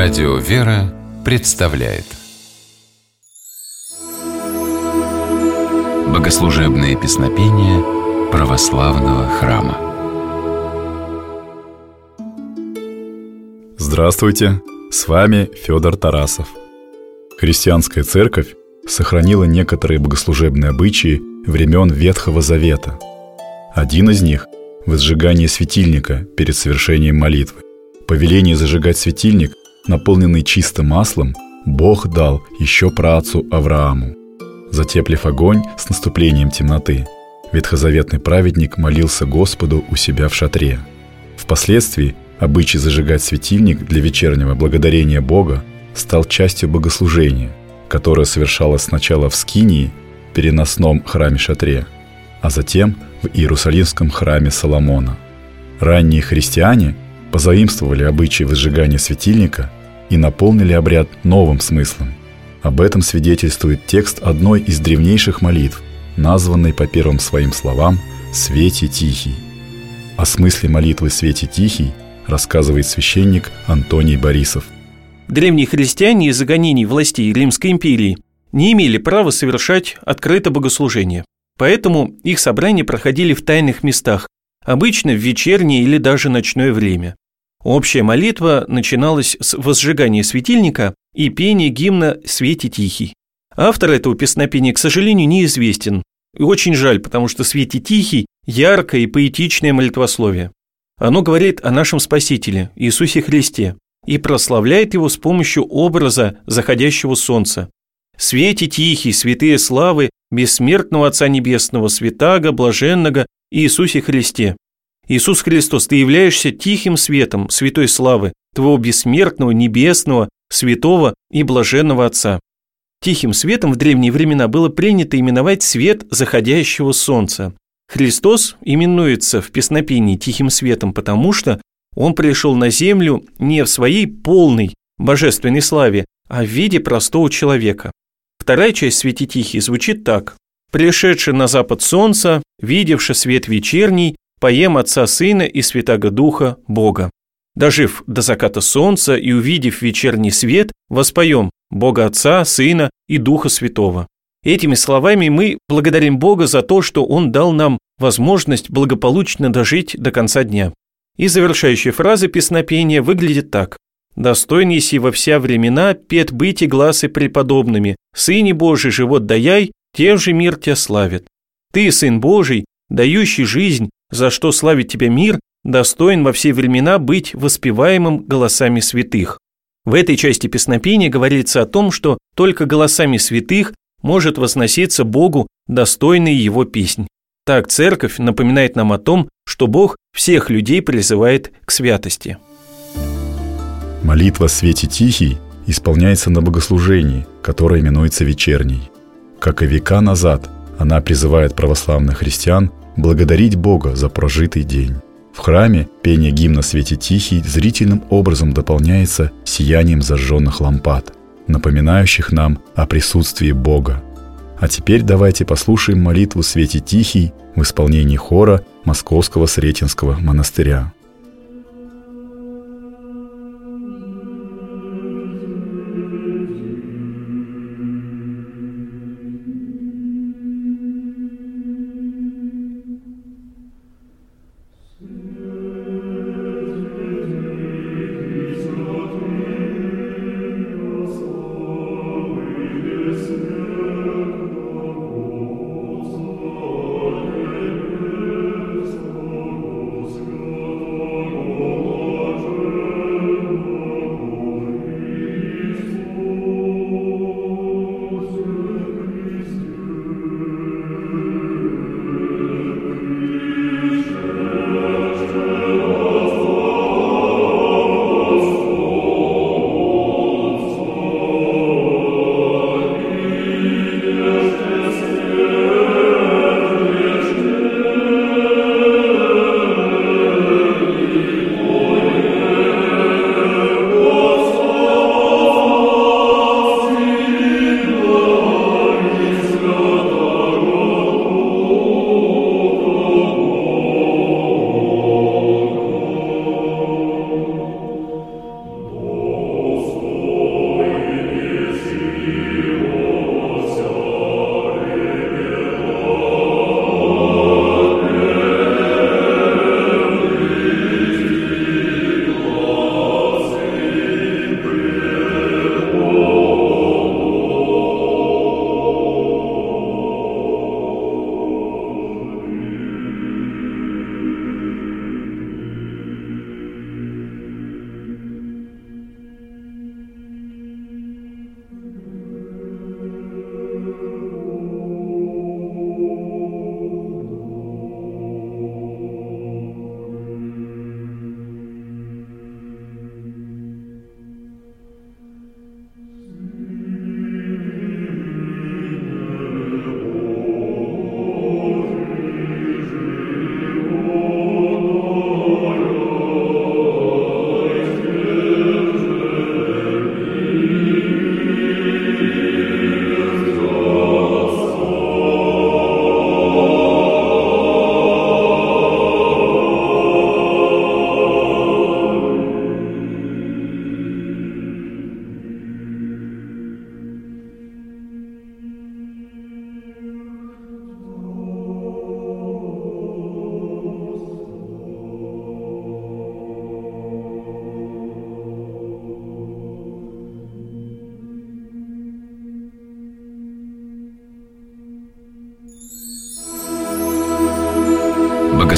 Радио «Вера» представляет Богослужебные песнопения православного храма Здравствуйте! С вами Федор Тарасов. Христианская церковь сохранила некоторые богослужебные обычаи времен Ветхого Завета. Один из них – возжигание светильника перед совершением молитвы. Повеление зажигать светильник наполненный чистым маслом, Бог дал еще праотцу Аврааму. Затеплив огонь с наступлением темноты, ветхозаветный праведник молился Господу у себя в шатре. Впоследствии обычай зажигать светильник для вечернего благодарения Бога стал частью богослужения, которое совершалось сначала в Скинии, переносном храме-шатре, а затем в Иерусалимском храме Соломона. Ранние христиане позаимствовали обычаи возжигания светильника и наполнили обряд новым смыслом. Об этом свидетельствует текст одной из древнейших молитв, названной по первым своим словам «Свете Тихий». О смысле молитвы «Свете Тихий» рассказывает священник Антоний Борисов. Древние христиане из-за гонений властей Римской империи не имели права совершать открыто богослужение. Поэтому их собрания проходили в тайных местах, обычно в вечернее или даже ночное время. Общая молитва начиналась с возжигания светильника и пения гимна «Свете тихий». Автор этого песнопения, к сожалению, неизвестен. И очень жаль, потому что «Свете тихий» – яркое и поэтичное молитвословие. Оно говорит о нашем Спасителе, Иисусе Христе, и прославляет его с помощью образа заходящего солнца. «Свете тихий, святые славы, бессмертного Отца Небесного, святаго, блаженного Иисусе Христе». Иисус Христос, ты являешься тихим светом святой славы твоего бессмертного, небесного, святого и блаженного Отца. Тихим светом в древние времена было принято именовать свет заходящего солнца. Христос именуется в песнопении тихим светом, потому что он пришел на землю не в своей полной божественной славе, а в виде простого человека. Вторая часть «Свети тихий» звучит так. «Пришедший на запад солнца, видевший свет вечерний, поем Отца, Сына и Святаго Духа, Бога. Дожив до заката солнца и увидев вечерний свет, воспоем Бога Отца, Сына и Духа Святого. Этими словами мы благодарим Бога за то, что Он дал нам возможность благополучно дожить до конца дня. И завершающая фраза песнопения выглядит так. «Достойный си во вся времена пет быть и гласы преподобными, Сыне Божий живот даяй, тем же мир тебя славит. Ты, Сын Божий, дающий жизнь, за что славит тебя мир, достоин во все времена быть воспеваемым голосами святых. В этой части песнопения говорится о том, что только голосами святых может возноситься Богу достойный его песнь. Так церковь напоминает нам о том, что Бог всех людей призывает к святости. Молитва «Свете Тихий» исполняется на богослужении, которое именуется вечерней. Как и века назад, она призывает православных христиан благодарить Бога за прожитый день. В храме пение гимна «Свете Тихий» зрительным образом дополняется сиянием зажженных лампад, напоминающих нам о присутствии Бога. А теперь давайте послушаем молитву «Свете Тихий» в исполнении хора Московского Сретенского монастыря.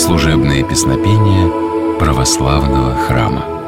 Богослужебные песнопения православного храма.